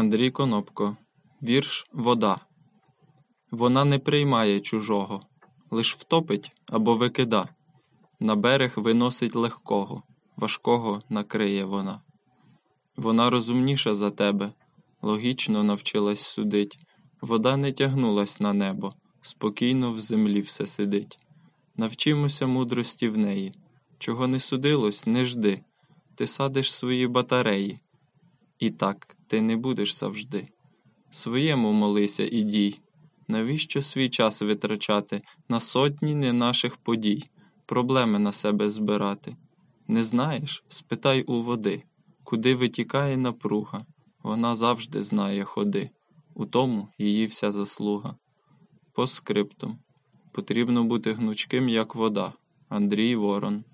Андрій Конопко. Вірш Вода. Вона не приймає чужого, лиш втопить або викида. На берег виносить легкого, важкого накриє вона. Вона розумніша за тебе, логічно навчилась судить. Вода не тягнулась на небо, спокійно в землі все сидить. Навчимося мудрості в неї. Чого не судилось, не жди. Ти садиш свої батареї. І так ти не будеш завжди. Своєму молися і дій. Навіщо свій час витрачати на сотні не наших подій, проблеми на себе збирати? Не знаєш? Спитай у води, куди витікає напруга. Вона завжди знає ходи, у тому її вся заслуга. По скриптум. Потрібно бути гнучким, як вода. Андрій Ворон